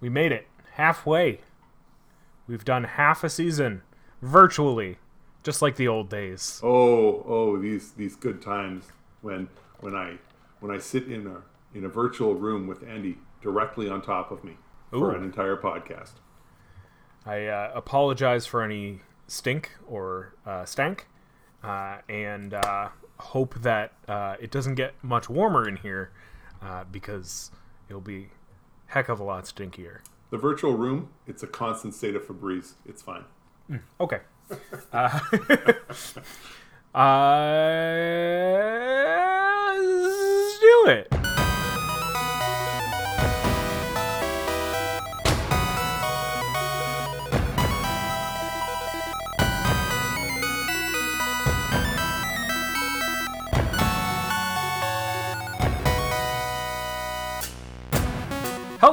We made it halfway. We've done half a season virtually, just like the old days. Oh, oh, these these good times when when I when I sit in a in a virtual room with Andy directly on top of me for an entire podcast. I uh, apologize for any stink or uh, stank, uh, and uh, hope that uh, it doesn't get much warmer in here uh, because it'll be heck of a lot stinkier. The virtual room, it's a constant state of Febreze. It's fine. Okay. uh, uh, let's do it.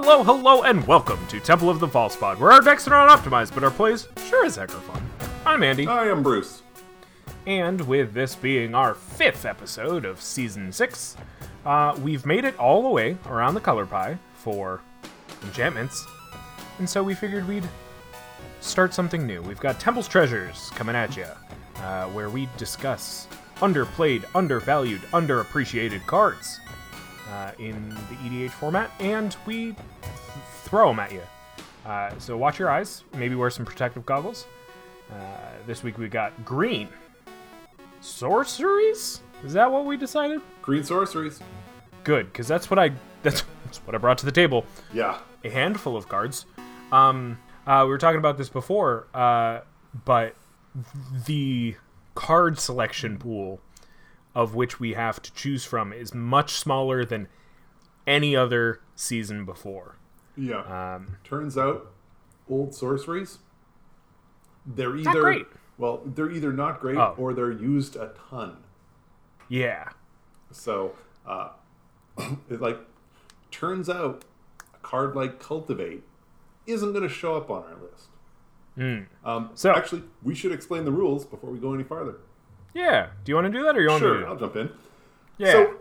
Hello, hello, and welcome to Temple of the False Pod, where our decks are not optimized, but our plays sure as heck are fun. I'm Andy. I am Bruce. And with this being our fifth episode of season six, uh, we've made it all the way around the color pie for enchantments. And so we figured we'd start something new. We've got Temple's Treasures coming at you, uh, where we discuss underplayed, undervalued, underappreciated cards uh, in the EDH format, and we throw them at you. Uh, so watch your eyes, maybe wear some protective goggles. Uh, this week we got green sorceries. Is that what we decided? Green sorceries. Good, because that's what I that's, that's what I brought to the table. Yeah. A handful of cards. Um, uh, we were talking about this before, uh, but the card selection pool of which we have to choose from is much smaller than any other season before. Yeah. Um, Turns out, old sorceries, they're either well, they're either not great Oh. or they're used a ton. yeah, So, uh, it like turns out a card like Cultivate isn't going to show up on our list. Um, So- actually, we should explain the rules before we go any farther. Yeah. Do you want to do that, or you want to do Sure. I'll jump in. Yeah. So,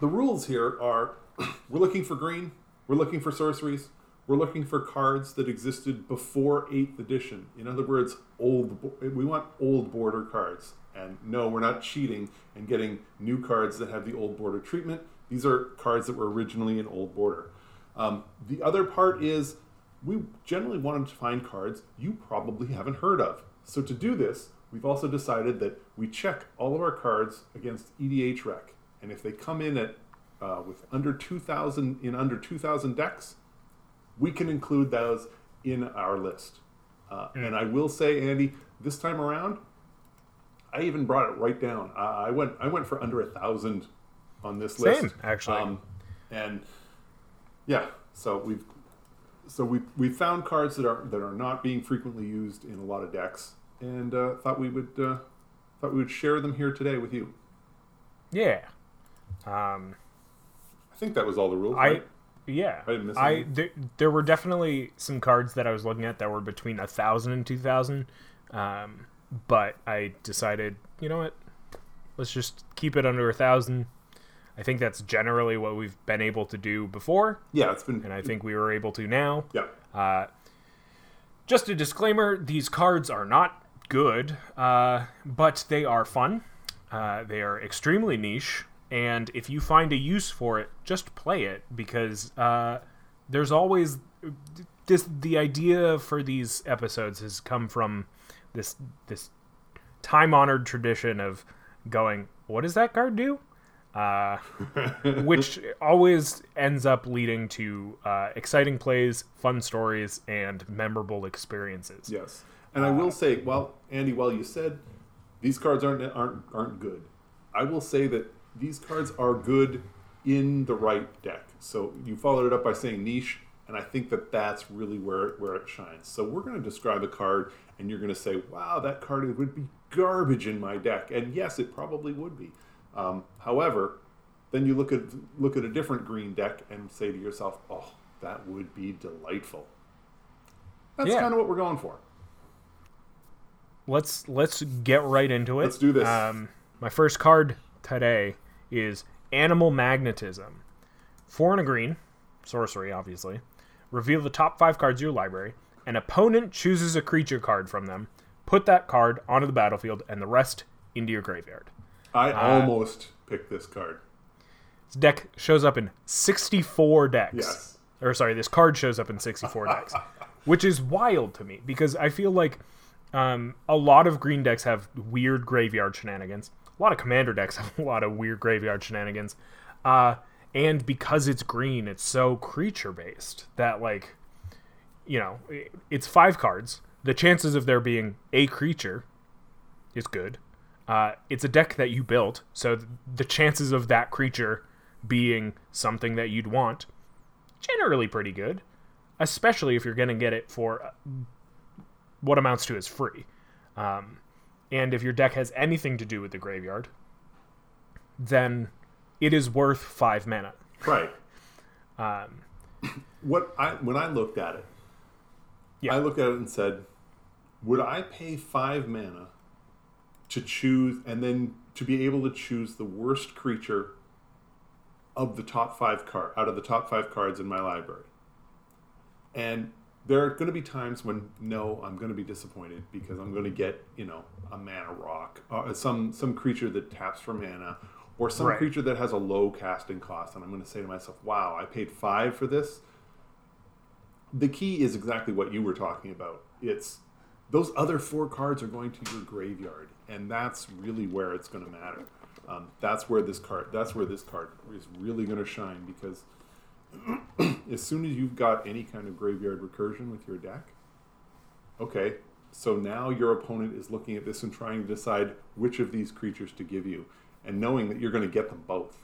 the rules here are: we're looking for green, we're looking for sorceries, we're looking for cards that existed before Eighth Edition. In other words, old. We want old border cards. And no, we're not cheating and getting new cards that have the old border treatment. These are cards that were originally in old border. Um, the other part is we generally wanted to find cards you probably haven't heard of. So to do this, we've also decided that we check all of our cards against EDHREC, and if they come in at uh, with under 2,000 in under 2,000 decks, we can include those in our list. Uh, And I will say, Andy, this time around, I even brought it right down. Uh, I went I went for under a thousand on this Same, list, actually. Um, and yeah, so we've so we we found cards that are that are not being frequently used in a lot of decks, and uh, thought we would uh, thought we would share them here today with you. yeah. Um, I think that was all the rules. I right? yeah. I didn't miss I there, there were definitely some cards that I was looking at that were between a thousand and two thousand, um, but I decided, you know what, let's just keep it under a thousand. I think that's generally what we've been able to do before, yeah, it's been and I think we were able to now. yeah. Uh, just a disclaimer: these cards are not good, uh, but they are fun. Uh, they are extremely niche, and if you find a use for it, just play it because uh, there's always this. The idea for these episodes has come from this this time honored tradition of going, "What does that card do?" uh, which always ends up leading to uh, exciting plays, fun stories, and memorable experiences. Yes, and I will say, well, Andy, while you said these cards aren't aren't aren't good, I will say that these cards are good in the right deck. So you followed it up by saying niche, and I think that that's really where where it shines. So we're going to describe a card, and you're going to say, "Wow, that card would be garbage in my deck," and yes, it probably would be. Um, however, then you look at look at a different green deck and say to yourself, "Oh, that would be delightful." That's Yeah. kind of what we're going for. Let's let's get right into it. Let's do this. Um, my first card today is Animal Magnetism. Four and a green, sorcery, obviously. reveal the top five cards of your library. An opponent chooses a creature card from them. Put that card onto the battlefield, and the rest into your graveyard. I Uh, almost picked this card. This deck shows up in 64 decks. Yes. Or sorry, this card shows up in 64 decks, which is wild to me because I feel like um, a lot of green decks have weird graveyard shenanigans. A lot of commander decks have a lot of weird graveyard shenanigans. Uh, and because it's green, it's so creature based that like, you know, it's five cards. The chances of there being a creature is good. Uh, it's a deck that you built, so the chances of that creature being something that you'd want generally pretty good, especially if you're going to get it for uh, what amounts to is free. Um, and if your deck has anything to do with the graveyard, then it is worth five mana. Right. Um, What I when I looked at it, Yeah. I looked at it and said, would I pay five mana to choose and then to be able to choose the worst creature of the top five card out of the top five cards in my library? And there are going to be times when no, I'm going to be disappointed because I'm going to get you know a mana rock, uh, some some creature that taps for mana, or some Right. creature that has a low casting cost, and I'm going to say to myself, "Wow, I paid five for this." The key is exactly what you were talking about. It's those other four cards are going to your graveyard, and that's really where it's going to matter. Um, that's where this card. That's where this card is really going to shine because as soon as you've got any kind of graveyard recursion with your deck, okay, so now your opponent is looking at this and trying to decide which of these creatures to give you, and knowing that you're going to get them both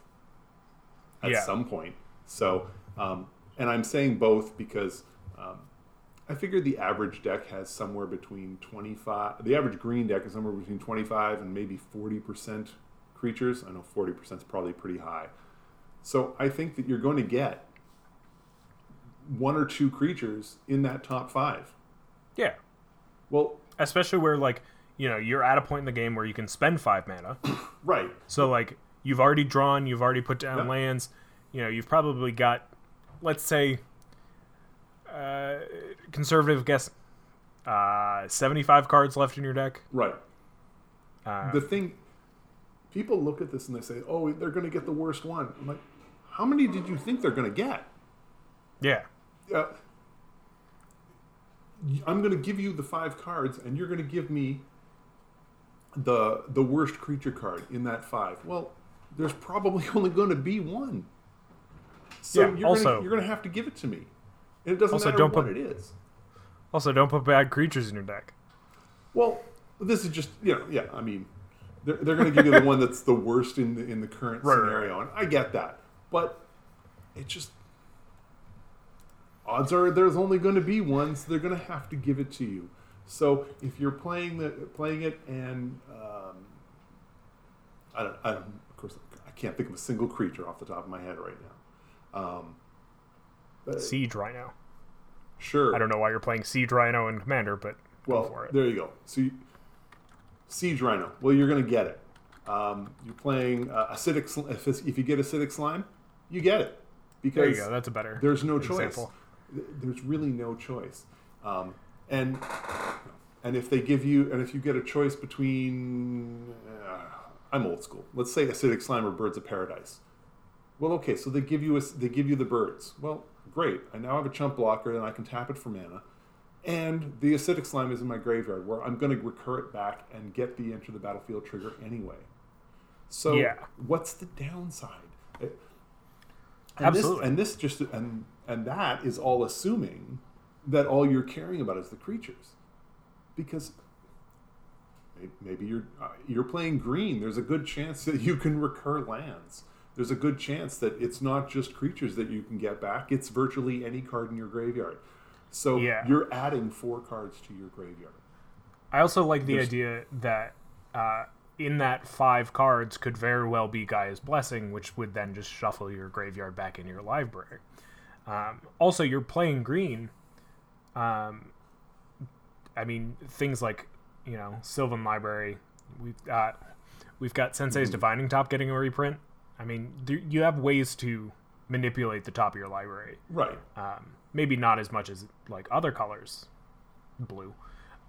at Yeah. some point. So, um, and I'm saying both because um, I figured the average deck has somewhere between 25. The average green deck is somewhere between 25 and maybe 40 percent creatures. I know 40 percent is probably pretty high. So I think that you're going to get one or two creatures in that top five. yeah. Well, Especially where, like, you know, you're at a point in the game where you can spend five mana. right. So like you've already drawn, you've already put down Yeah. lands. You know, you've probably got, let's say, uh, conservative guess, uh, seventy-five cards left in your deck. Right. Uh, the thing, people look at this and they say, "Oh, they're going to get the worst one." I'm like, how many did you think they're going to get? yeah, Uh, I'm going to give you the five cards, and you're going to give me the the worst creature card in that five. Well, there's probably only going to be one. So Yeah, you're also- gonna, you're going to have to give it to me, and it doesn't Also, matter don't what put- it is. Also, don't put bad creatures in your deck. Well, this is just you know, yeah. I mean, they're, they're going to give you the one that's the worst in the in the current Right, right, scenario, and I get that, but it just odds are there's only going to be one, so they're going to have to give it to you. So if you're playing the playing it, and um, I don't, I don't, of course, I can't think of a single creature off the top of my head right now. Um, but Siege Rhino. sure, I don't know why you're playing Siege Rhino and Commander, but Well, go for it. there you go. So, you, Siege Rhino. Well, you're going to get it. Um, you're playing uh, acidic. If, if you get acidic slime, you get it because There you go. That's a better. there's no example. choice. Th- There's really no choice. Um, and and if they give you and if you get a choice between, uh, I'm old school. Let's say acidic slime or birds of paradise. Well, okay, so they give you a, they give you the birds. Well, great. I now have a chump blocker, and I can tap it for mana. And the acidic slime is in my graveyard, where I'm going to recur it back and get the enter the battlefield trigger anyway. So, Yeah. what's the downside? It- and Absolutely. This, and this just and and that is all assuming that all you're caring about is the creatures, because maybe you're uh, you're playing green. There's a good chance that you can recur lands. There's a good chance that it's not just creatures that you can get back. It's virtually any card in your graveyard. So Yeah. you're adding four cards to your graveyard. I also like the There's- idea that uh, in that five cards could very well be Gaea's Blessing, which would then just shuffle your graveyard back in your library. Um, also, you're playing green. Um, I mean, things like you know Sylvan Library. We've got we've got Sensei's Divining Top getting a reprint. I mean, you have ways to manipulate the top of your library. Right. Um, maybe not as much as like other colors, blue,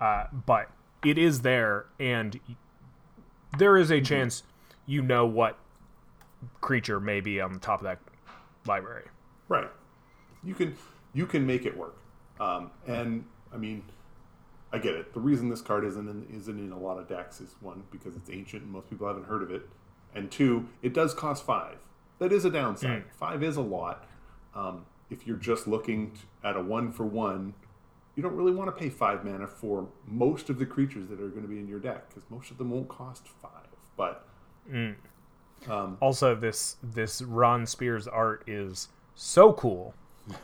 uh, but it is there, and there is a chance you know what creature may be on the top of that library. Right. You can you can make it work. Um, and I mean, I get it. The reason this card isn't in, isn't in a lot of decks is one because it's ancient and most people haven't heard of it, and two, it does cost five. That is a downside. Five is a lot. Um, if you're just looking t- at a one for one, you don't really want to pay five mana for most of the creatures that are going to be in your deck because most of them won't cost five. But Also, this this Ron Spencer art is so cool.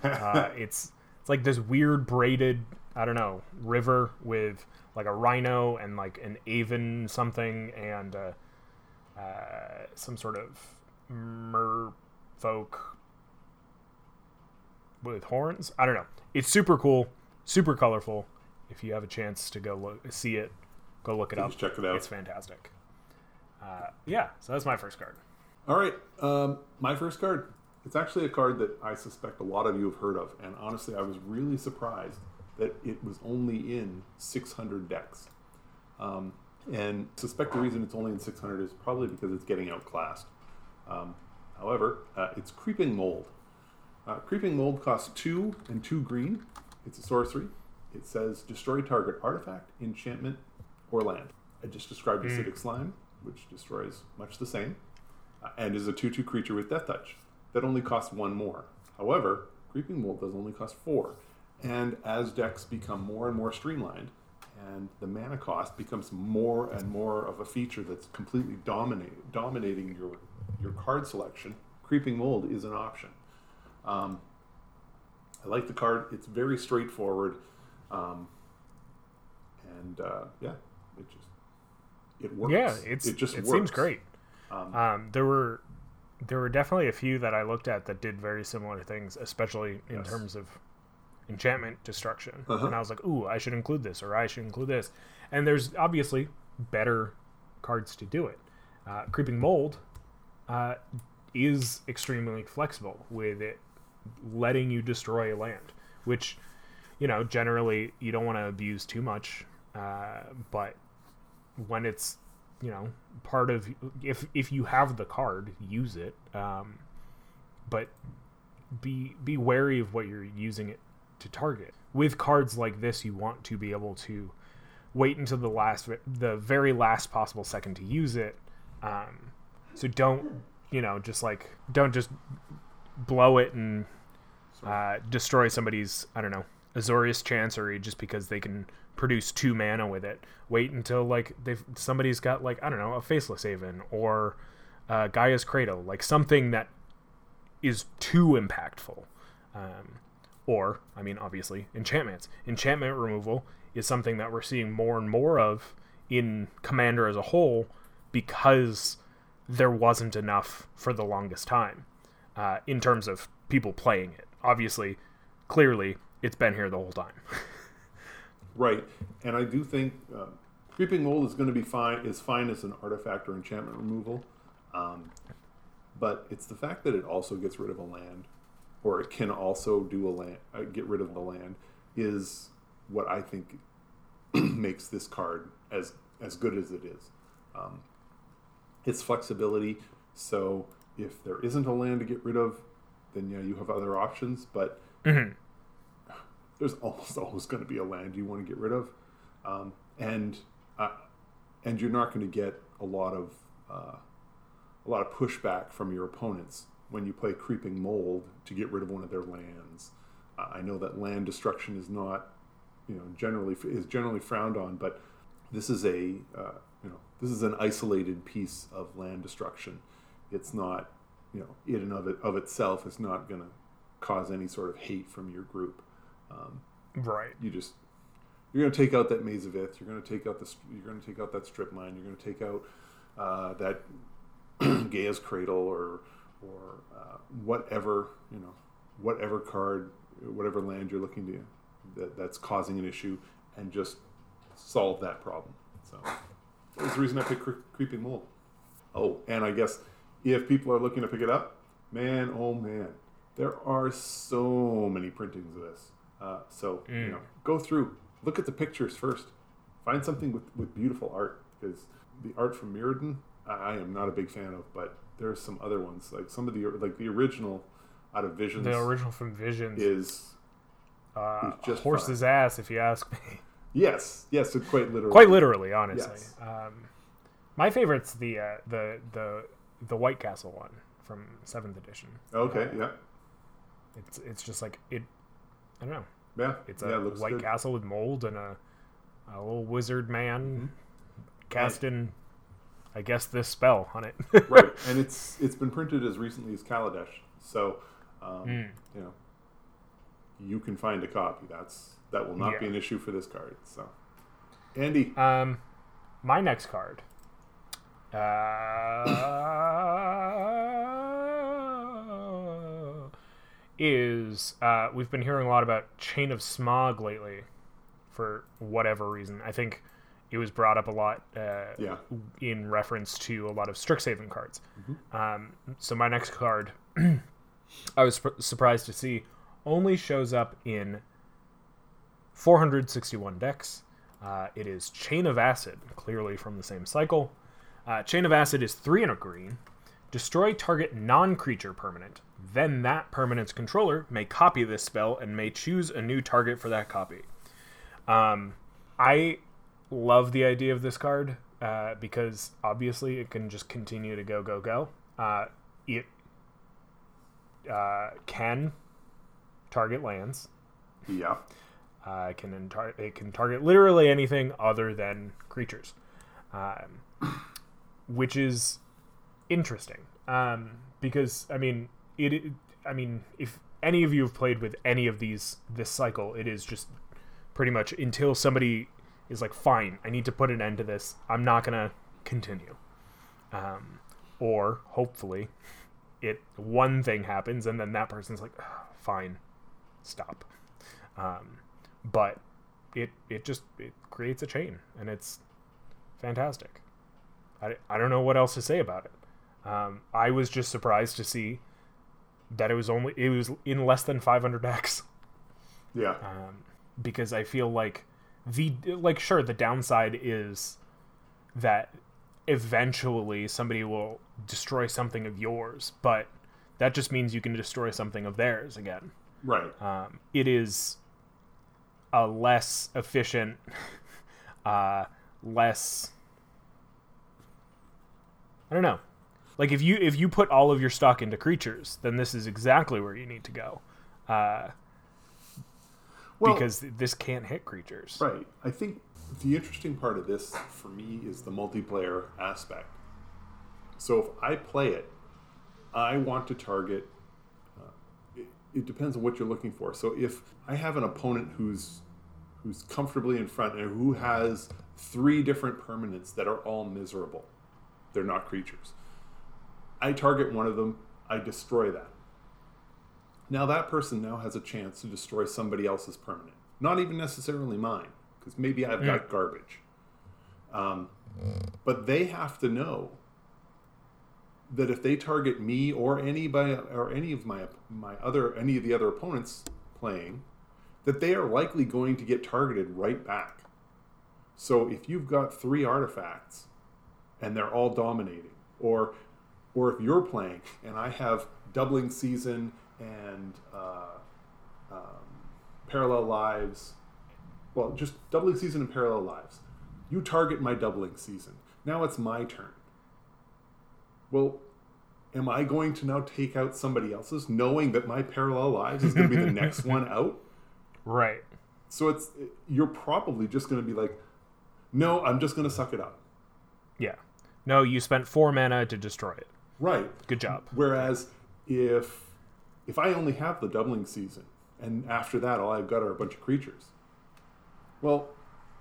Uh, it's it's like this weird braided I don't know river with like a rhino and like an aven something and uh, uh, some sort of merfolk with horns. I don't know. It's super cool, super colorful. If you have a chance to go look, see it, go look it up. Check it out. It's fantastic. Uh, yeah, so that's my first card. All right, um, my first card. It's actually a card that I suspect a lot of you have heard of, and honestly, I was really surprised that it was only in 600 decks. Um, and suspect the reason it's only in 600 is probably because it's getting outclassed. Um, however, uh, it's Creeping Mold. Uh, Creeping Mold costs two and two green. It's a sorcery. It says destroy target artifact, enchantment, or land. I just described acidic slime, which destroys much the same, uh, and is a 2 2 creature with death touch. That only costs one more. However, Creeping Mold does only cost four. And as decks become more and more streamlined, and the mana cost becomes more and more of a feature that's completely dominate, dominating your your card selection, Creeping Mold is an option. Um, I like the card. It's very straightforward, um, and uh, yeah, it just it works. Yeah, it's it just it works. seems great. Um, there were there were definitely a few that I looked at that did very similar things, especially in Yes. terms of enchantment destruction. Uh-huh. And I was like, "Ooh, I should include this, or I should include this." And there's obviously better cards to do it. Uh, Creeping Mold uh, is extremely flexible with it letting you destroy a land, which you know generally you don't want to abuse too much, uh, but when it's you know part of if if you have the card use it. Um but be be wary of what you're using it to target. With cards like this you want to be able to wait until the last the very last possible second to use it. Um so don't you know just like don't just blow it and uh, destroy somebody's I don't know Azorius Chancery just because they can produce two mana with it. Wait until like they've somebody's got like I don't know a Faceless Haven or uh, Gaea's Cradle, like something that is too impactful. Um, or I mean, obviously, enchantments. Enchantment removal is something that we're seeing more and more of in Commander as a whole because there wasn't enough for the longest time uh, in terms of people playing it. Obviously, clearly, it's been here the whole time. Right, and I do think uh, creeping mold is going to be fine. Is fine as an artifact or enchantment removal, um, but it's the fact that it also gets rid of a land, or it can also do a land, uh, get rid of the land, is what I think makes this card as as good as it is. Um, its flexibility. So if there isn't a land to get rid of, then yeah, you have other options. But there's almost always going to be a land you want to get rid of, um, and uh, and you're not going to get a lot of uh, a lot of pushback from your opponents when you play creeping mold to get rid of one of their lands. Uh, I know that land destruction is not you know generally is generally frowned on, but this is a uh, you know this is an isolated piece of land destruction. It's not you know in and of it of itself is not going to cause any sort of hate from your group. Um, right. you just you're going to take out that Maze of Ith. You're going to take out the you're going to take out that strip mine. You're going to take out uh, that Gaea's cradle or or uh, whatever you know whatever card whatever land you're looking to that, that's causing an issue and just solve that problem. So that's the reason I picked cre- creeping mold. Oh, and I guess if people are looking to pick it up, man, oh man, There are so many printings of this. Uh, so you know, go through, look at the pictures first, find something with, with beautiful art because the art from Mirrodin, I am not a big fan of, but there's some other ones like some of the like the original out of Visions The original from Visions. is uh, is just horse's ass, if you ask me. yes, yes, quite literally. Quite literally, honestly. Yes. Um, my favorite's the uh, the the the White Castle one from Seventh Edition. Okay, yeah, It's it's just like it. I don't know. yeah, It's yeah, a it looks white good. castle with mold and a a little wizard man Mm-hmm. casting, I guess, this spell on it. right, and it's it's been printed as recently as Kaladesh, so um, Mm. you know you can find a copy. That's that will not be an issue for this card. So, Andy, Um, my next card. Uh, is uh, we've been hearing a lot about Chain of Smog lately, for whatever reason. I think it was brought up a lot uh, yeah, in reference to a lot of Strixhaven cards. Um, so my next card, I was sp- surprised to see, only shows up in 461 decks. Uh, it is Chain of Acid, clearly from the same cycle. Uh, Chain of Acid is three and a green. Destroy target non-creature permanent. Then that permanent's controller may copy this spell and may choose a new target for that copy. Um, I love the idea of this card uh, because obviously it can just continue to go go go. Uh, it uh, can target lands. yeah, Uh, it can it can target literally anything other than creatures, um, which is interesting um, because I mean it. I mean, if any of you have played with any of these this cycle, it is just pretty much until somebody is like, "Fine, I need to put an end to this. I'm not gonna continue," um, or hopefully, it one thing happens and then that person's like, "Ah, "Fine, stop." Um, but it it just it creates a chain and it's fantastic. I, I don't know what else to say about it. Um, I was just surprised to see that it was only it was in less than 500 X yeah, um, because I feel like the like sure the downside is that eventually somebody will destroy something of yours, but that just means you can destroy something of theirs again right. um, it is a less efficient, uh, less. I don't know. Like if you if you put all of your stock into creatures, then this is exactly where you need to go, uh, Well, because this can't hit creatures. Right. I think the interesting part of this for me is the multiplayer aspect. So if I play it, I want to target. Uh, it, it depends on what you're looking for. So if I have an opponent who's who's comfortably in front and who has three different permanents that are all miserable, they're not creatures. I target one of them. I destroy that. Now that person now has a chance to destroy somebody else's permanent. Not even necessarily mine, because maybe I've got garbage. Um, but they have to know that if they target me or anybody or any of my my other any of the other opponents playing, that they are likely going to get targeted right back. So if you've got three artifacts and they're all dominating, or or if you're playing and I have doubling season and uh, um, parallel lives, well, just doubling season and parallel lives, you target my doubling season. Now it's my turn. Well, am I going to now take out somebody else's, knowing that my parallel lives is going to be the next one out? Right. So it's you're probably just going to be like, no, I'm just going to suck it up. Yeah. No, you spent four mana to destroy it. Right. Good job. Whereas if if I only have the doubling season and after that all I've got are a bunch of creatures. Well,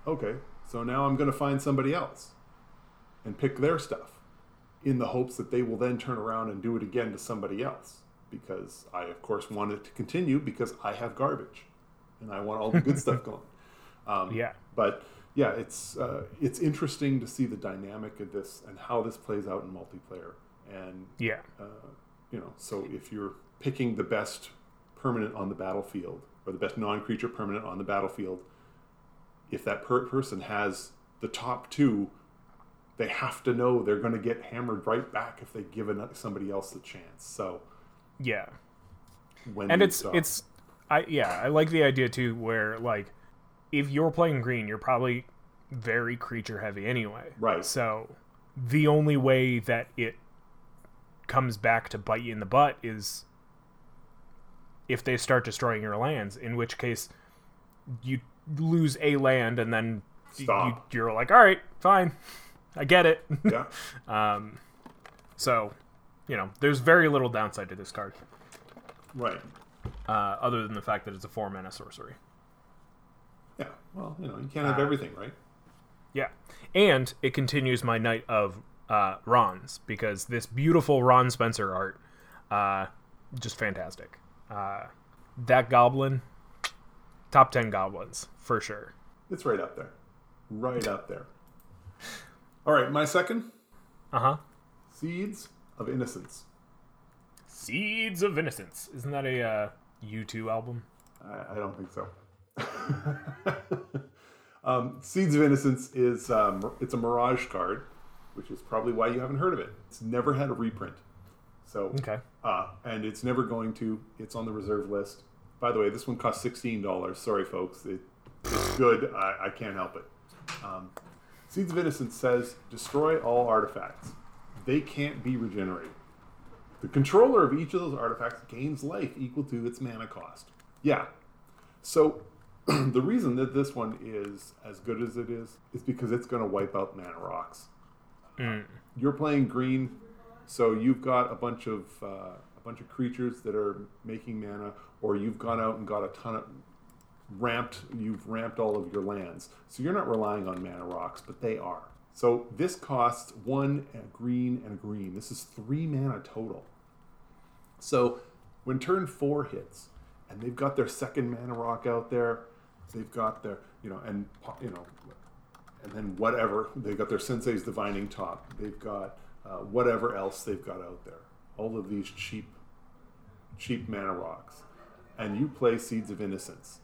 okay. So now I'm going to find somebody else and pick their stuff in the hopes that they will then turn around and do it again to somebody else because I of course want it to continue because I have garbage and I want all the good stuff going. Um, Yeah. but yeah, it's uh, it's interesting to see the dynamic of this and how this plays out in multiplayer. And Yeah. uh, you know, so if you're picking the best permanent on the battlefield or the best non-creature permanent on the battlefield, if that per- person has the top two, they have to know they're going to get hammered right back if they give somebody else the chance. So Yeah. when and it's stop- it's i yeah i like the idea too where like if you're playing green you're probably very creature heavy anyway Right. so the only way that it comes back to bite you in the butt is if they start destroying your lands in which case you lose a land and then Stop. You, you're like all right fine i get it yeah, um so you know there's very little downside to this card right. uh, other than the fact that it's a four mana sorcery. Yeah. Well, you know, you can't have Uh, everything, right? Yeah, and it continues my night of uh, Ron's because this beautiful Ron Spencer art, uh, just fantastic. Uh, that goblin, top ten goblins for sure. It's right up there. Right up there. All right, my second Uh huh. Seeds of Innocence. Seeds of Innocence. Isn't that a uh, U2 album? I, I don't think so. um, Seeds of Innocence is um, it's a Mirage card, which is probably why you haven't heard of it. It's never had a reprint, so Okay. uh, and it's never going to. It's on the reserve list. By the way, this one cost sixteen dollars. Sorry, folks. It, it's good. I, I can't help it. Um, Seeds of Innocence says destroy all artifacts. They can't be regenerated. The controller of each of those artifacts gains life equal to its mana cost. Yeah. So the reason that this one is as good as it is is because it's going to wipe out mana rocks. Mm. You're playing green, so you've got a bunch of uh, a bunch of creatures that are making mana, or you've gone out and got a ton of ramped. You've ramped all of your lands, so you're not relying on mana rocks, but they are. So this costs one green and a green. This is three mana total. So when turn four hits, and they've got their second mana rock out there, they've got their you know and you know and then whatever they've got their sensei's divining top they've got uh, whatever else they've got out there. All of these cheap cheap mana rocks. And you play seeds of innocence.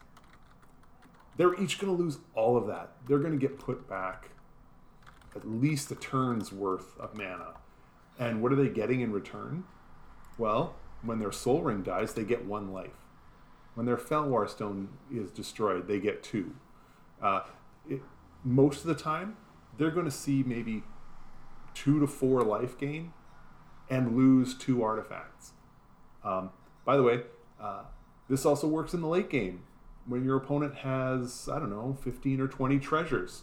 They're each going to lose all of that. They're going to get put back at least a turn's worth of mana. And what are they getting in return? Well when their Sol Ring dies they get one life. When their Fellwar Stone is destroyed, they get two. Uh, it, most of the time, they're going to see maybe two to four life gain and lose two artifacts. Um, by the way, uh, this also works in the late game when your opponent has, I don't know, 15 or 20 treasures.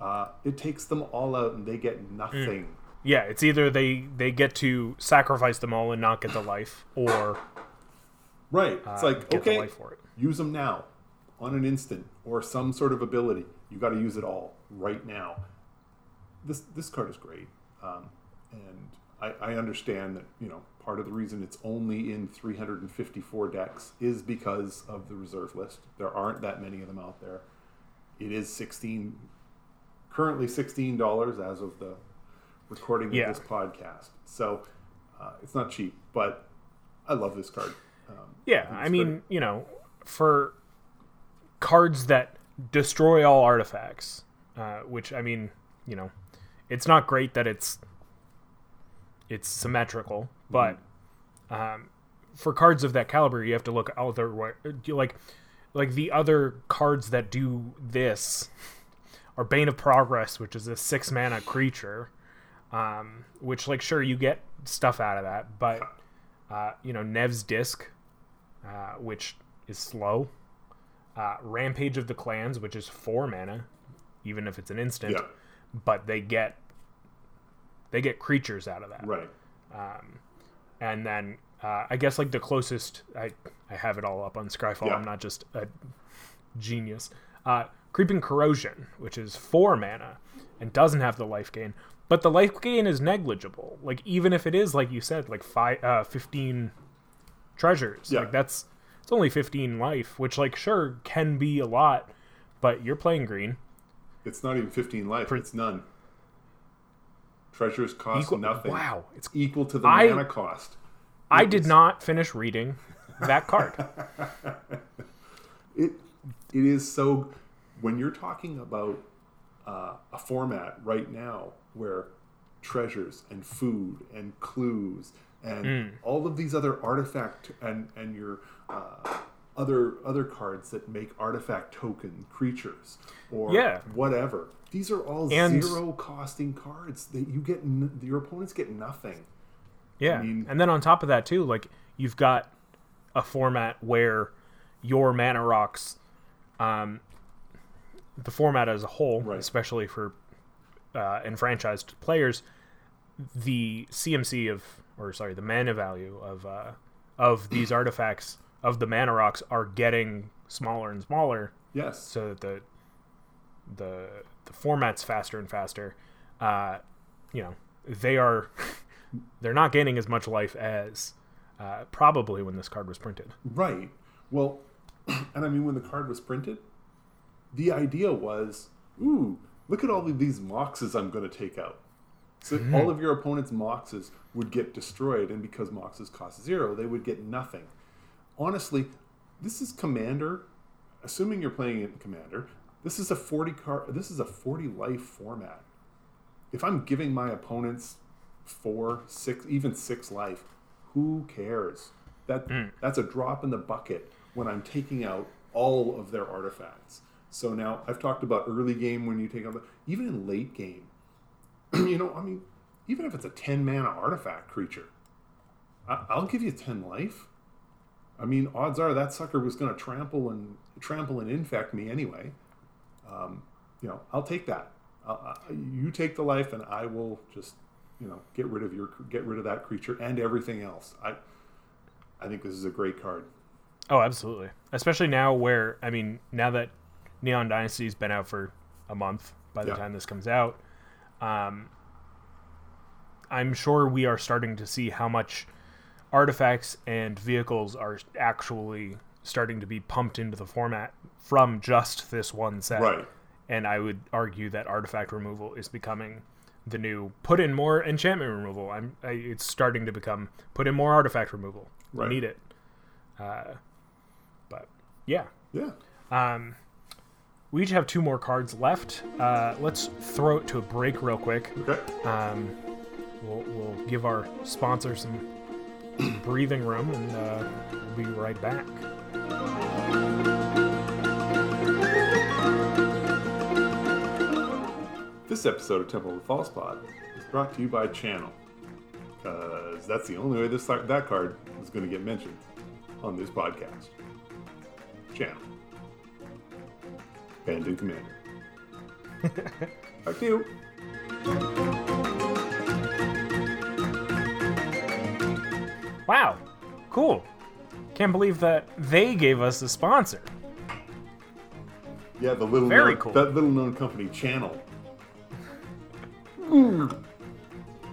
Uh, it takes them all out and they get nothing. Yeah, it's either they they get to sacrifice them all and not get the life, or Right. It's uh, like, okay, life for it. use them now on an instant or some sort of ability. You got to use it all right now. This this card is great, um, and I, I understand that you know part of the reason it's only in 354 decks is because of the reserve list. There aren't that many of them out there. It is 16, currently 16 dollars as of the recording of Yeah. this podcast. So uh, it's not cheap, but I love this card. Um, Yeah, I mean, great. you know, for cards that destroy all artifacts, uh, which I mean, you know, it's not great that it's it's symmetrical, but um, for cards of that caliber, you have to look other. Like, like the other cards that do this are Bane of Progress, which is a six mana creature, um, which like sure you get stuff out of that, but uh, you know Nev's Disk, uh, which is slow. Uh, Rampage of the Clans, which is four mana, even if it's an instant, Yeah. but they get they get creatures out of that. Right. And then uh, I guess like the closest I I have it all up on Scryfall. Yeah. I'm not just a genius. Uh, Creeping Corrosion, which is four mana and doesn't have the life gain, but the life gain is negligible. Like even if it is like you said, like five, uh, fifteen treasures, Yeah. like that's it's only fifteen life, which like sure can be a lot, but you're playing green. It's not even 15 life. It's none. Treasures cost Equal- nothing. Wow, it's Equal to the I- mana cost. I did not finish reading that card. it it is so when you're talking about uh, a format right now where treasures and food and clues and all of these other artifact and and your uh, other other cards that make artifact token creatures or Yeah. whatever. These are all And- zero costing cards that you get. N- your opponents get nothing. Yeah. mean- and then on top of that too, like you've got a format where your mana rocks um the format as a whole, Right. especially for uh, enfranchised players, the CMC of or sorry, the mana value of uh of these artifacts of the mana rocks are getting smaller and smaller Yes. so that the the the format's faster and faster. Uh, you know, they are they're not gaining as much life as uh, probably when this card was printed. Right. Well, and I mean, when the card was printed, the idea was, ooh, look at all of these moxes I'm going to take out. So all of your opponent's moxes would get destroyed, and because moxes cost zero, they would get nothing. Honestly, this is Commander. Assuming you're playing in Commander, this is a 40 card. This is a 40 life format. If I'm giving my opponents four, six, even six life, who cares? That hmm. that's a drop in the bucket when I'm taking out all of their artifacts. So now I've talked about early game when you take out the even in late game. you know, I mean, even if it's a 10 mana artifact creature, I, I'll give you 10 life. I mean, odds are that sucker was going to trample and trample and infect me anyway. Um, you know, I'll take that. I'll, I, you take the life, and I will just, you know, get rid of your get rid of that creature and everything else. I, I think this is a great card. Oh, absolutely. Especially now where I mean, now that Neon Dynasty's been out for a month by the Yeah. time this comes out, um, I'm sure we are starting to see how much artifacts and vehicles are actually starting to be pumped into the format from just this one set. Right. And I would argue that artifact removal is becoming the new put in more enchantment removal. I'm I, it's starting to become put in more artifact removal. We Right. need it. Uh, but yeah, Yeah. um, we each have two more cards left. Uh, let's throw it to a break real quick. Okay. Um, we'll, we'll give our sponsor some breathing room, and uh, we'll be right back. This episode of Temple of the False Pod is brought to you by Channel, because that's the only way this that card is going to get mentioned on this podcast. Channel, Banned and Commander. Back to you. Wow, cool. Can't believe that they gave us a sponsor. Yeah, the little Very known, cool. that little known company, Channel.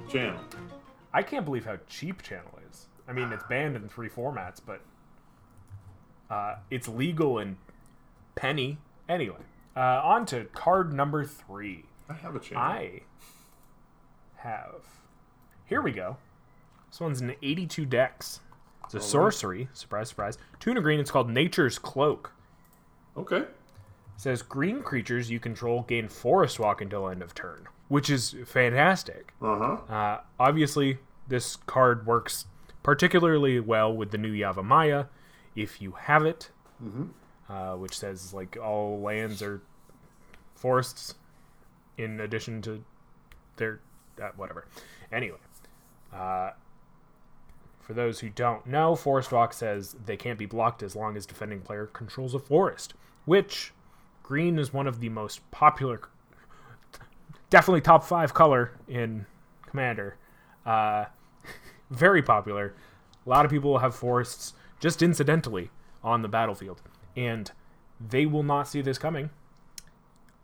Channel. I can't believe how cheap Channel is. I mean, it's banned in three formats, but uh, it's legal in penny. Anyway, uh, on to card number three. I have a channel. I have. Here we go. This one's an 82 decks. It's a sorcery. Surprise, surprise. Tuna green. It's called Nature's Cloak. Okay. It says green creatures you control gain Forest Walk until end of turn, which is fantastic. Uh huh. Uh, obviously, this card works particularly well with the new Yavimaya, if you have it, uh, which says like all lands are forests, in addition to their uh, whatever. Anyway, uh, for those who don't know, Forest Walk says they can't be blocked as long as defending player controls a forest, which green is one of the most popular definitely top five color in Commander. Uh, very popular. A lot of people have forests just incidentally on the battlefield, and they will not see this coming.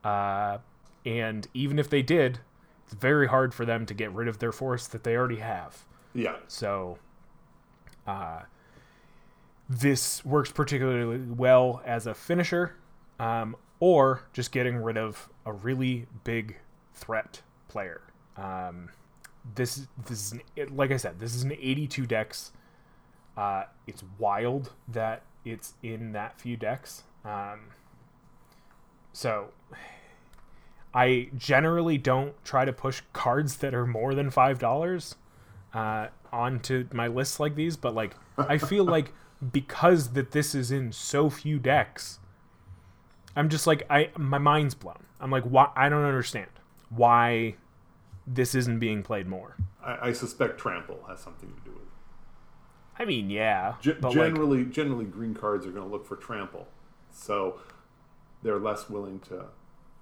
Uh, and even if they did, it's very hard for them to get rid of their forest that they already have. Yeah. So, uh, this works particularly well as a finisher, um, or just getting rid of a really big threat player. Um, this this is an, like I said, this is an 82 decks Uh, it's wild that it's in that few decks. Um, so I generally don't try to push cards that are more than five dollars uh, onto my lists like these, but like I feel like because that this is in so few decks, I'm just like I my mind's blown. I'm like, why? I don't understand why this isn't being played more. I, I suspect trample has something to do with it. I mean, yeah, Ge- but like, generally, generally, green cards are going to look for trample, so they're less willing to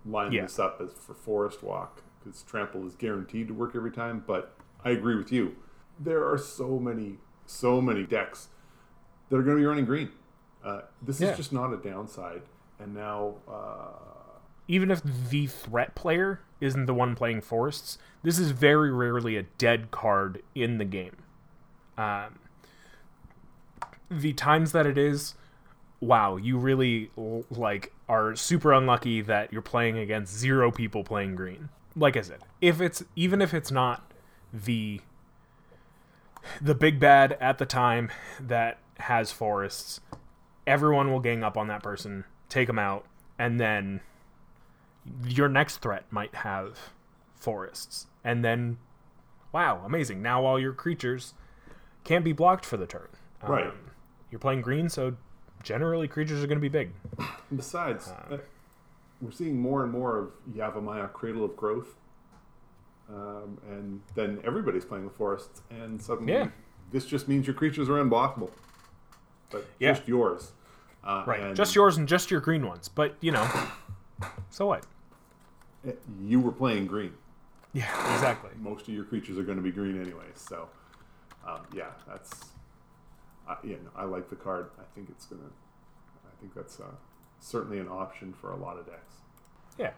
line Yeah. this up as for forest walk because trample is guaranteed to work every time. But I agree with you. There are so many, so many decks that are going to be running green. Uh, this Yeah. is just not a downside. And now, uh, even if the threat player isn't the one playing forests, this is very rarely a dead card in the game. Um, the times that it is, wow, you really like are super unlucky that you're playing against zero people playing green. Like I said, if it's even if it's not the the big bad at the time that has forests, everyone will gang up on that person, take them out, and then your next threat might have forests. And then, wow, amazing. Now all your creatures can't be blocked for the turn. Right. Um, you're playing green, so generally creatures are going to be big. besides, Um, uh, we're seeing more and more of Yavimaya Cradle of Growth. Um, and then everybody's playing the forests, and suddenly Yeah. this just means your creatures are unblockable. But Yeah. just yours. Uh, Right. Just yours and just your green ones. But, you know, so what? You were playing green. Yeah, exactly. Most of your creatures are going to be green anyway. So, um, yeah, that's. Uh, yeah, no, I like the card. I think it's gonna. I think that's uh, certainly an option for a lot of decks. Yeah.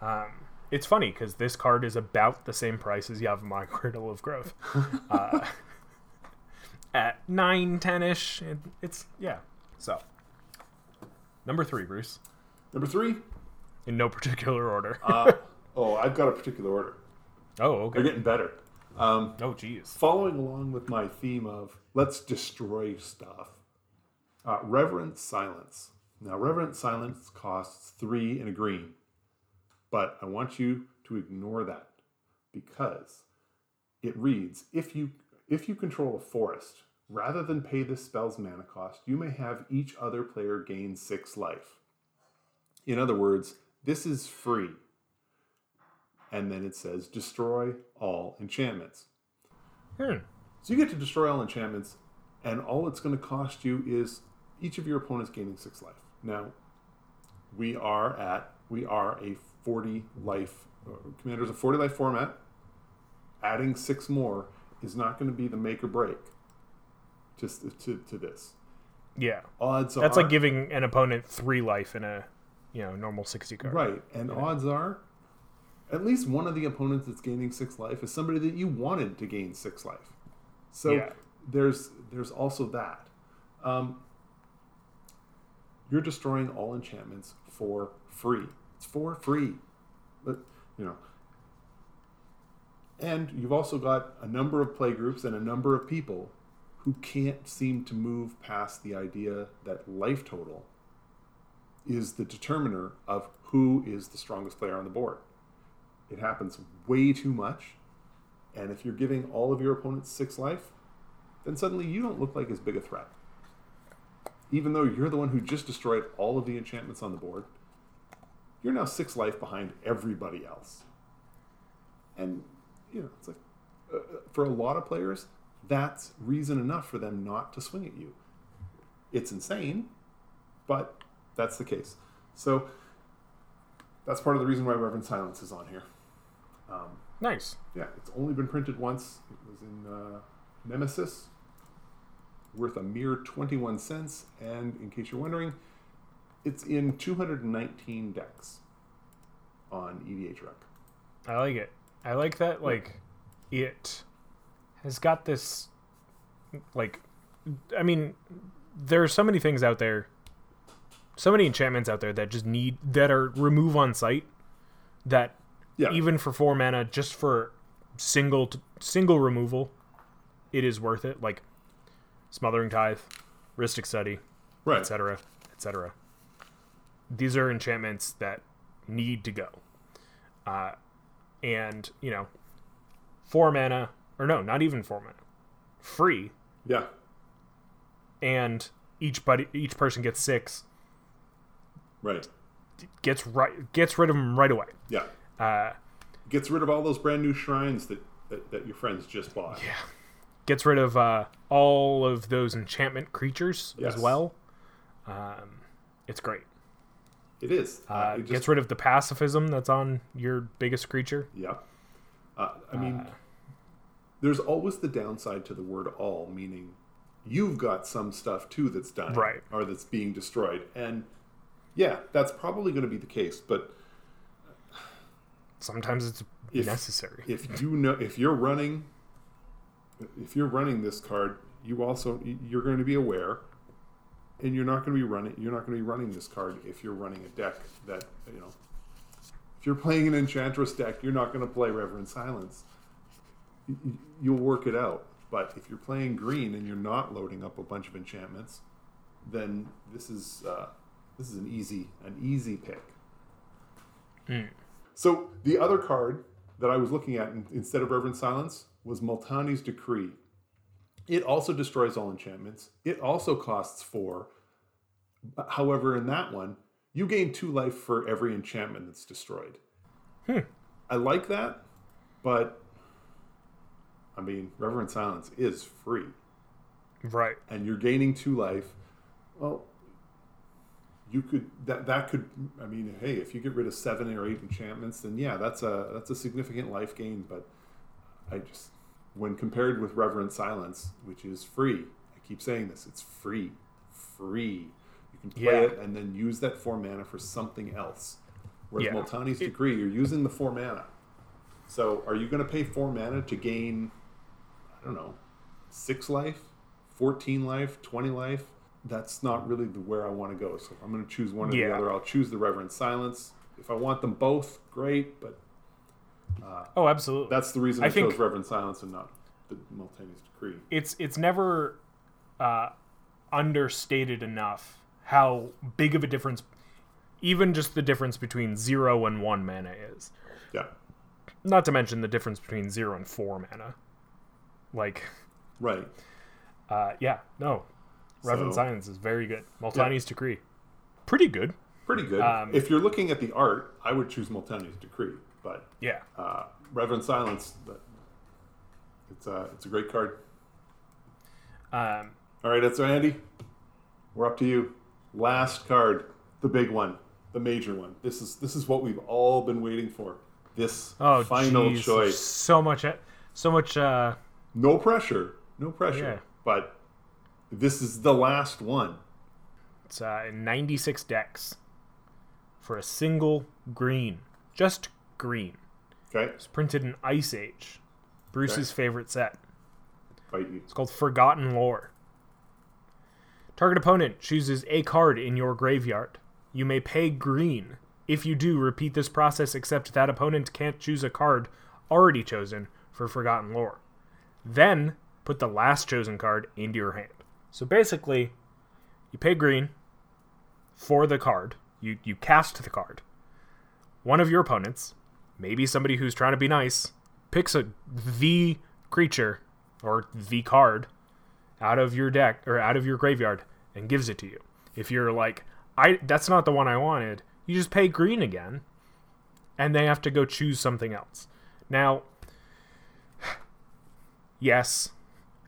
Um, it's funny because this card is about the same price as Yavimaya Cradle of Growth. uh, at 9, 10 ish. It, it's, yeah. So, number three, Bruce, Number three. in no particular order. Uh, oh, I've got a particular order. oh, okay. They're getting better. Um, Oh, geez. following along with my theme of let's destroy stuff, uh, Reverent Silence. Now, Reverent Silence costs three and a green, but I want you to ignore that because it reads if you if you control a forest, rather than pay this spell's mana cost, you may have each other player gain six life. In other words, this is free. And then it says destroy all enchantments. Hmm. So you get to destroy all enchantments, and all it's going to cost you is each of your opponents gaining six life. Now, we are at we are a forty life uh, commanders a forty life format. Adding six more is not going to be the make or break. Just to, to this Yeah. odds That's are like giving an opponent three life in a, you know, normal 60 card. right, and odds are at least one of the opponents that's gaining six life is somebody that you wanted to gain six life. So Yeah. there's there's also that. Um, you're destroying all enchantments for free. It's for free, but you know. And you've also got a number of playgroups and a number of people who can't seem to move past the idea that life total is the determiner of who is the strongest player on the board. It happens way too much. And if you're giving all of your opponents six life, then suddenly you don't look like as big a threat. Even though you're the one who just destroyed all of the enchantments on the board, you're now six life behind everybody else. And, you know, it's like, uh, uh, for a lot of players, that's reason enough for them not to swing at you. It's insane, but that's the case. So that's part of the reason why Reverent Silence is on here. Um, Nice. yeah, it's only been printed once. It was in uh, Nemesis, worth a mere 21 cents. And in case you're wondering, it's in 219 decks on EDHREC. I like it. I like that, like, it has got this, like, I mean, there are so many things out there, so many enchantments out there that just need, that are remove on sight, that Yeah, even for four mana, just for single, t- single removal, it is worth it. Like, Smothering Tithe, Rhystic Study, Right. etc., etc. These are enchantments that need to go. Uh, and, you know, four mana, or no, not even four mana, free, Yeah. and each buddy, each person gets six, Right. gets right, gets rid of them right away. Yeah. Uh, Gets rid of all those brand new shrines that, that, that your friends just bought. Yeah. Gets rid of uh, all of those enchantment creatures Yes. as well. Um, it's great. It is. Uh, it just- gets rid of the pacifism that's on your biggest creature. Yeah. Uh, I mean, there's always the downside to the word all, meaning you've got some stuff too that's dying Right. or that's being destroyed. And yeah, that's probably going to be the case. But Sometimes it's If- necessary. if you know, if you're running, if you're running this card, you also, you're going to be aware and you're not going to be running, you're not going to be running this card if you're running a deck that, you know, if you're playing an Enchantress deck, you're not going to play Reverent Silence. You'll work it out. But if you're playing green and you're not loading up a bunch of enchantments, then this is uh, this is an easy an easy pick. So the other card that I was looking at instead of Reverent Silence was Multani's Decree. It also destroys all enchantments. It also costs four. However, in that one, you gain two life for every enchantment that's destroyed. Hmm. I like that, but I mean, Reverent Silence is free, Right. and you're gaining two life. Well, you could that that could I mean, hey, if you get rid of seven or eight enchantments, then yeah, that's a that's a significant life gain. But I just when compared with Reverent Silence, which is free, I keep saying this, it's free, free. You can play Yeah. it and then use that four mana for something else. Whereas Yeah. Multani's Decree, you're using the four mana. So are you going to pay four mana to gain, I don't know, six life, fourteen life, twenty life? That's not really the where I want to go. So if I'm going to choose one or the other, I'll choose the Reverent Silence. If I want them both, great. But Oh, absolutely. that's the reason I, I chose Reverent Silence and not the Multani's Decree. it's it's never uh, understated enough how big of a difference, even just the difference between zero and one mana is. Yeah, Not to mention the difference between zero and four mana. Like, right. uh, yeah, no, Reverent So- Silence is very good. Multani's Decree, pretty good. Pretty good. Um, if you're looking at the art, I would choose Multani's Decree. But Yeah, uh, Reverent Silence, but it's a it's a great card. um, All right, that's Andy. We're up to you. Last card, the big one, the major one. This is this is what we've all been waiting for. This oh, final geez, choice. So much, so much. Uh, No pressure, no pressure. Yeah. But this is the last one. It's uh, 96 decks for a single green, just green. Okay, It's printed in Ice Age, Bruce's favorite set. It's called Forgotten Lore. Target opponent chooses a card in your graveyard. You may pay green. If you do, repeat this process except that opponent can't choose a card already chosen for Forgotten Lore. Then put the last chosen card into your hand. So basically, you pay green for the card. You you cast the card. One of your opponents, maybe somebody who's trying to be nice, picks a the creature or the card out of your deck or out of your graveyard and gives it to you. If you're like, I that's not the one I wanted, you just pay green again, and they have to go choose something else. Now, yes,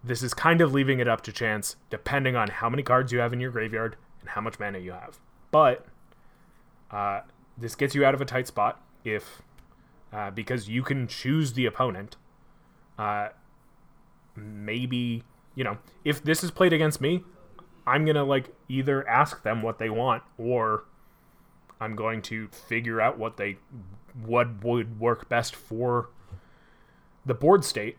this is kind of leaving it up to chance, depending on how many cards you have in your graveyard and how much mana you have. But uh, this gets you out of a tight spot if uh, because you can choose the opponent. Uh, maybe you know if this is played against me, I'm gonna like either ask them what they want or I'm going to figure out what they what would work best for the board state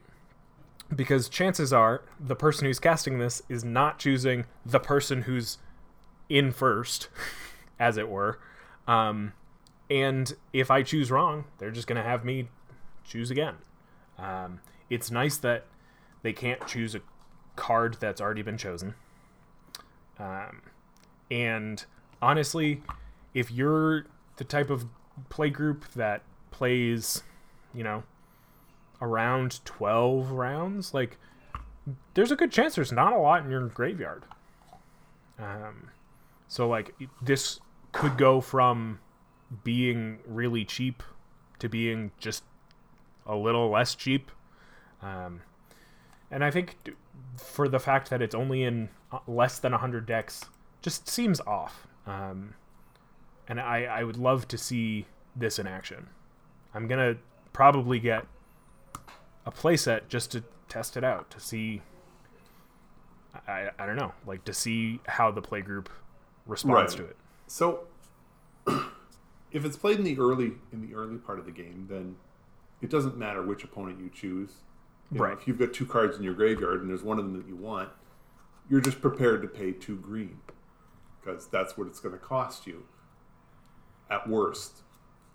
because chances are the person who's casting this is not choosing the person who's in first as it were um, and if i choose wrong they're just going to have me choose again um, it's nice that they can't choose a card that's already been chosen. Um, and honestly, if you're the type of play group that plays, you know, around 12 rounds, like there's a good chance there's not a lot in your graveyard. Um, so like this could go from being really cheap to being just a little less cheap. Um, and I think for the fact that it's only in uh, less than 100 decks, just seems off. Um, and I, I would love to see this in action. I'm going to probably get a playset just to test it out, to see. I, I don't know, like to see how the playgroup responds Right. to it. So, if it's played in the early in the early part of the game, then it doesn't matter which opponent you choose. You know, Right. if you've got two cards in your graveyard and there's one of them that you want, you're just prepared to pay two green because that's what it's going to cost you. At worst,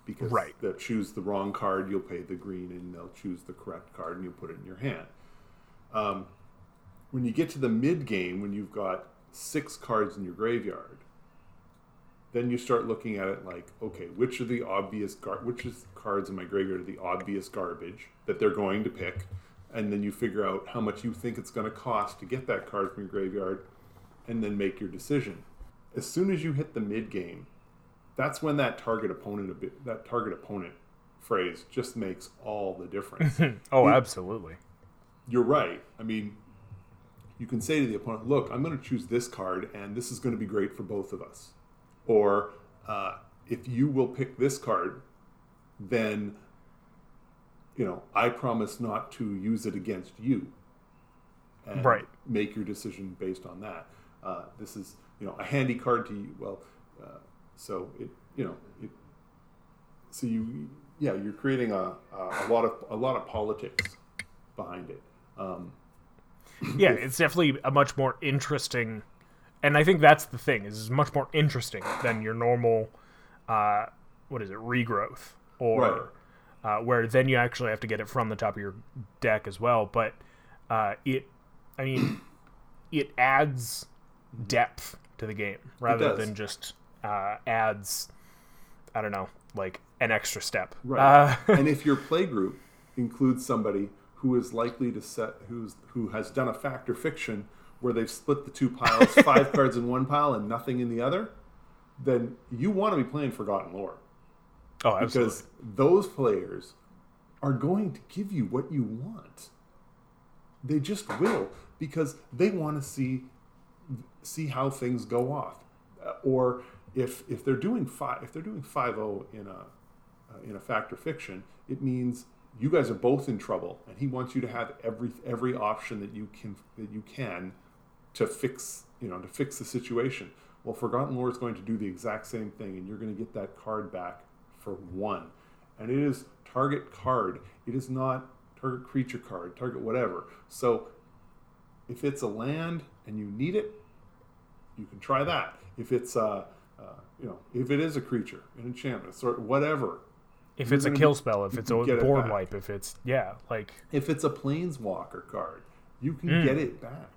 because Right. they'll choose the wrong card, you'll pay the green, and they'll choose the correct card, and you'll put it in your hand. Um, when you get to the mid game, when you've got six cards in your graveyard, then you start looking at it like, okay, which are the obvious gar- which is cards in my graveyard are the obvious garbage that they're going to pick, and then you figure out how much you think it's going to cost to get that card from your graveyard, and then make your decision. As soon as you hit the mid game, that's when that target opponent bit, that target opponent phrase just makes all the difference. Oh, You- absolutely. you're right. I mean, you can say to the opponent, "Look, I'm going to choose this card, and this is going to be great for both of us." Or, uh, if you will pick this card, then, you know, I promise not to use it against you. And Right. Make your decision based on that. Uh, this is, you know, a handy card to you. Well, uh, so it, you know, it. So you, yeah, you're creating a, a, a lot of a lot of politics behind it. Um, yeah, it's definitely a much more interesting, and I think that's the thing is much more interesting than your normal, uh, what is it, regrowth, or uh, where then you actually have to get it from the top of your deck as well. But uh, it, I mean, it adds depth to the game rather than just uh, adds, I don't know, like an extra step. Right. Uh, and if your play group includes somebody who is likely to set who's who has done a fact or fiction where they've split the two piles, five cards in one pile and nothing in the other, then you want to be playing Forgotten Lore oh, absolutely. because those players are going to give you what you want. They just will because they want to see see how things go off, Uh, or if if they're doing five if they're doing five zero in a uh, in a fact or fiction, it means you guys are both in trouble, and he wants you to have every every option that you can that you can to fix you know to fix the situation. Well, Forgotten Lore is going to do the exact same thing, and you're going to get that card back for one, and it is target card. It is not target creature card, target whatever. So, if it's a land and you need it, you can try that. If it's uh, uh, you know, if it is a creature, an enchantment, sort whatever, if it's a kill spell, if it's a get it board wipe, if it's yeah, like if it's a planeswalker card, you can Mm. get it back.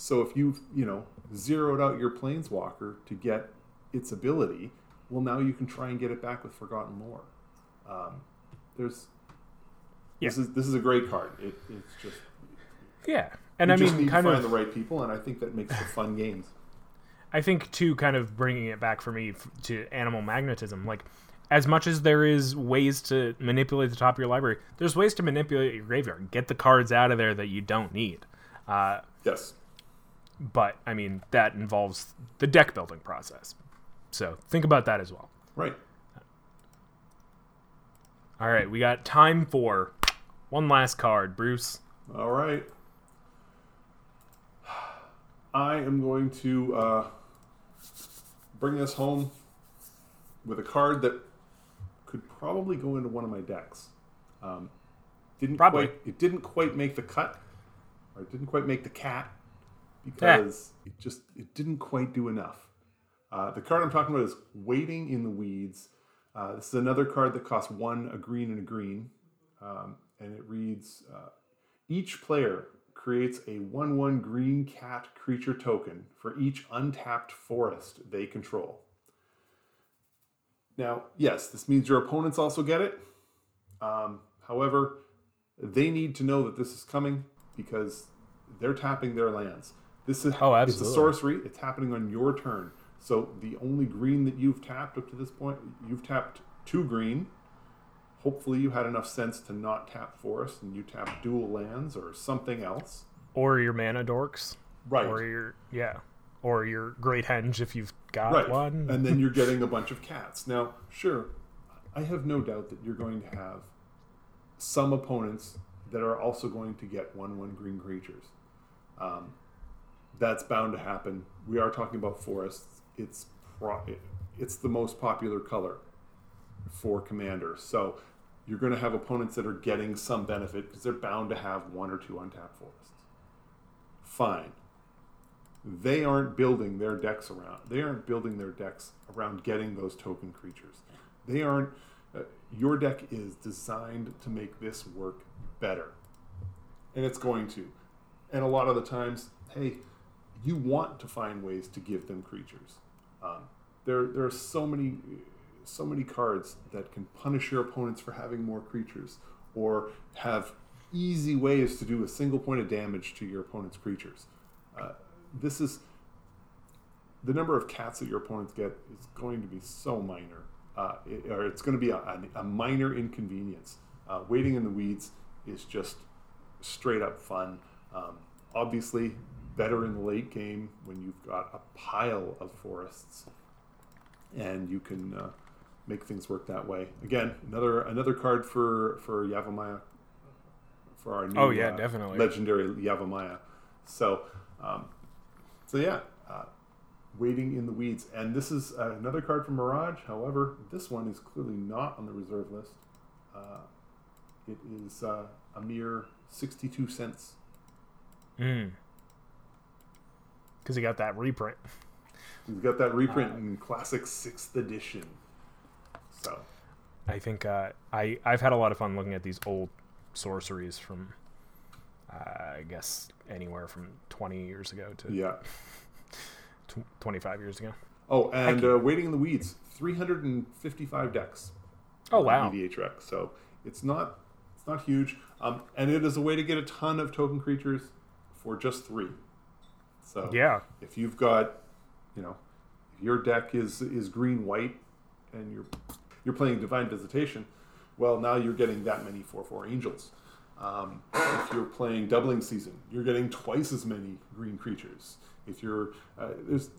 So if you've you know zeroed out your planeswalker to get its ability, well now you can try and get it back with Forgotten Lore. Um, there's this is this is a great card. It, it's just yeah, and I mean, need kind to of find the right people, and I think that makes for fun games. I think too, kind of bringing it back for me f- to animal magnetism. Like, as much as there is ways to manipulate the top of your library, there's ways to manipulate your graveyard. Get the cards out of there that you don't need. Uh, Yes. But I mean, that involves the deck building process. So think about that as well. Right. All right, we got time for one last card, Bruce. All right. I am going to uh, bring us home with a card that could probably go into one of my decks. Um, didn't Probably. quite. It didn't quite make the cut, or it didn't quite make the cat because it just it didn't quite do enough. Uh, the card I'm talking about is Waiting in the Weeds. Uh, this is another card that costs one, a green and a green, um, and it reads: uh, Each player creates a 1 1 green cat creature token for each untapped forest they control. Now, yes, this means your opponents also get it. Um, however, they need to know that this is coming because they're tapping their lands. This is Oh, it's a sorcery. It's happening on your turn. So the only green that you've tapped up to this point, you've tapped two green. Hopefully, you had enough sense to not tap forest and you tap dual lands or something else. Or your mana dorks. Right. Or your yeah. Or your great henge if you've got right. one. And then you're getting a bunch of cats. Now, sure, I have no doubt that you're going to have some opponents that are also going to get one one green creatures. Um, that's bound to happen. We are talking about forests. It's pro- it's the most popular color for commander. So you're going to have opponents that are getting some benefit because they're bound to have one or two untapped forests. Fine. They aren't building their decks around. They aren't building their decks around getting those token creatures. They aren't. Uh, your deck is designed to make this work better, and it's going to. And a lot of the times, hey, you want to find ways to give them creatures. Um, there, there are so many, so many cards that can punish your opponents for having more creatures, or have easy ways to do a single point of damage to your opponent's creatures. Uh, this is the number of cats that your opponents get is going to be so minor, uh, it, or it's going to be a, a, minor inconvenience. Uh, waiting in the weeds is just straight up fun. Um, obviously, better in the late game when you've got a pile of forests, and you can uh, make things work that way. Again, another another card for for Yavimaya for our new Oh, yeah, uh, definitely. legendary Yavimaya. So, um, so yeah, uh, waiting in the weeds, and this is uh, another card from Mirage. However, this one is clearly not on the reserve list. Uh, it is uh, a mere sixty-two cents. Mm. Because he got that reprint. He's got that reprint in classic sixth edition. So I think uh, I I've had a lot of fun looking at these old sorceries from uh, I guess anywhere from 20 years ago to yeah. tw 25 years ago. Oh, and uh, waiting in the weeds, three hundred and fifty-five decks. Oh wow. EDHREC. So it's not it's not huge, um, and it is a way to get a ton of token creatures for just three. So Yeah. if you've got, you know, if your deck is is green white, and you're you're playing Divine Visitation, well now you're getting that many four four angels. Um, if you're playing Doubling Season, you're getting twice as many green creatures. If you're uh, there's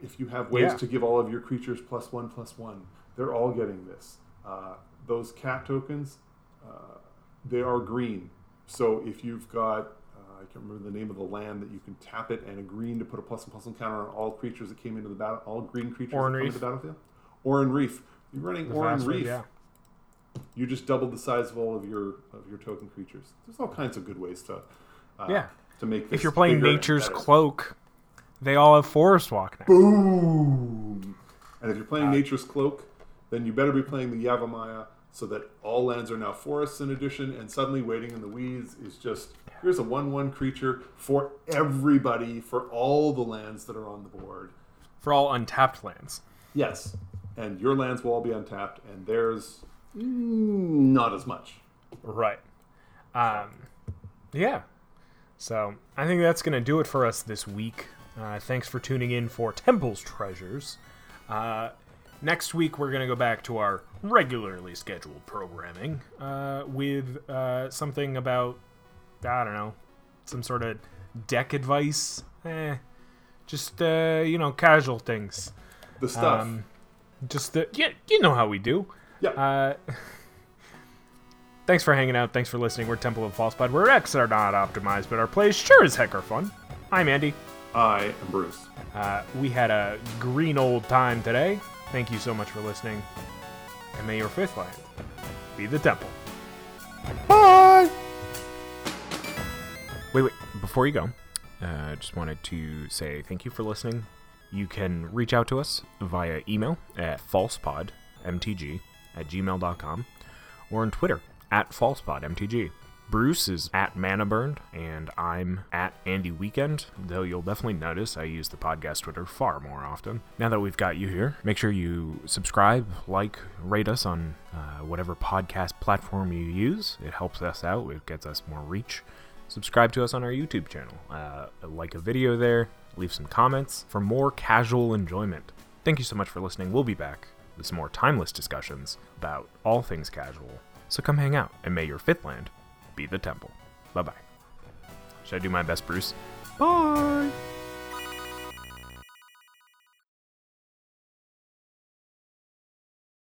if you have ways Yeah. to give all of your creatures plus one plus one, they're all getting this. Uh, those cat tokens, uh, they are green. So if you've got, I can't remember the name of the land that you can tap it and a green to put a plus and plus one counter on all creatures that came into the battle, all green creatures Oran that come into the battlefield. Oran-Rief. You're running The one, Reef. Yeah. You just doubled the size of all of your of your token creatures. There's all kinds of good ways to uh, Yeah. to make this If you're playing Nature's. Cloak, they all have Forest Walk now. Boom! And if you're playing Uh, Nature's Cloak, then you better be playing the Yavimaya so that all lands are now forests in addition, and suddenly Waiting in the Weeds is just here's a 1 1 creature for everybody, for all the lands that are on the board. For all untapped lands. Yes. And your lands will all be untapped, and theirs, mm, not as much. Right. Um, yeah. So I think that's going to do it for us this week. Uh, thanks for tuning in for Temple's Treasures. Uh, next week, we're going to go back to our regularly scheduled programming uh, with uh, something about, I don't know, some sort of deck advice. Eh, just, uh, you know, casual things. The stuff. Um, just, the, yeah, you know how we do. yeah. Uh, thanks for hanging out. Thanks for listening. We're Temple of Falsepod, where X are not optimized, but our plays sure as heck are fun. I'm Andy. I am Bruce. Uh, we had a green old time today. Thank you so much for listening. And may your fifth land be the temple. Bye! Wait, wait. Before you go, I uh, just wanted to say thank you for listening. You can reach out to us via email at falsepodmtg at gmail.com or on Twitter at falsepodmtg. Bruce is at Mana Burned, and I'm at Andy Weekend, though you'll definitely notice I use the podcast Twitter far more often. Now that we've got you here, make sure you subscribe, like, rate us on uh, whatever podcast platform you use. It helps us out, it gets us more reach. Subscribe to us on our YouTube channel, uh, like a video there, leave some comments for more casual enjoyment. Thank you so much for listening. We'll be back with some more timeless discussions about all things casual. So come hang out, and may your fifth land be the temple. Bye bye. Should I do my best, Bruce? Bye!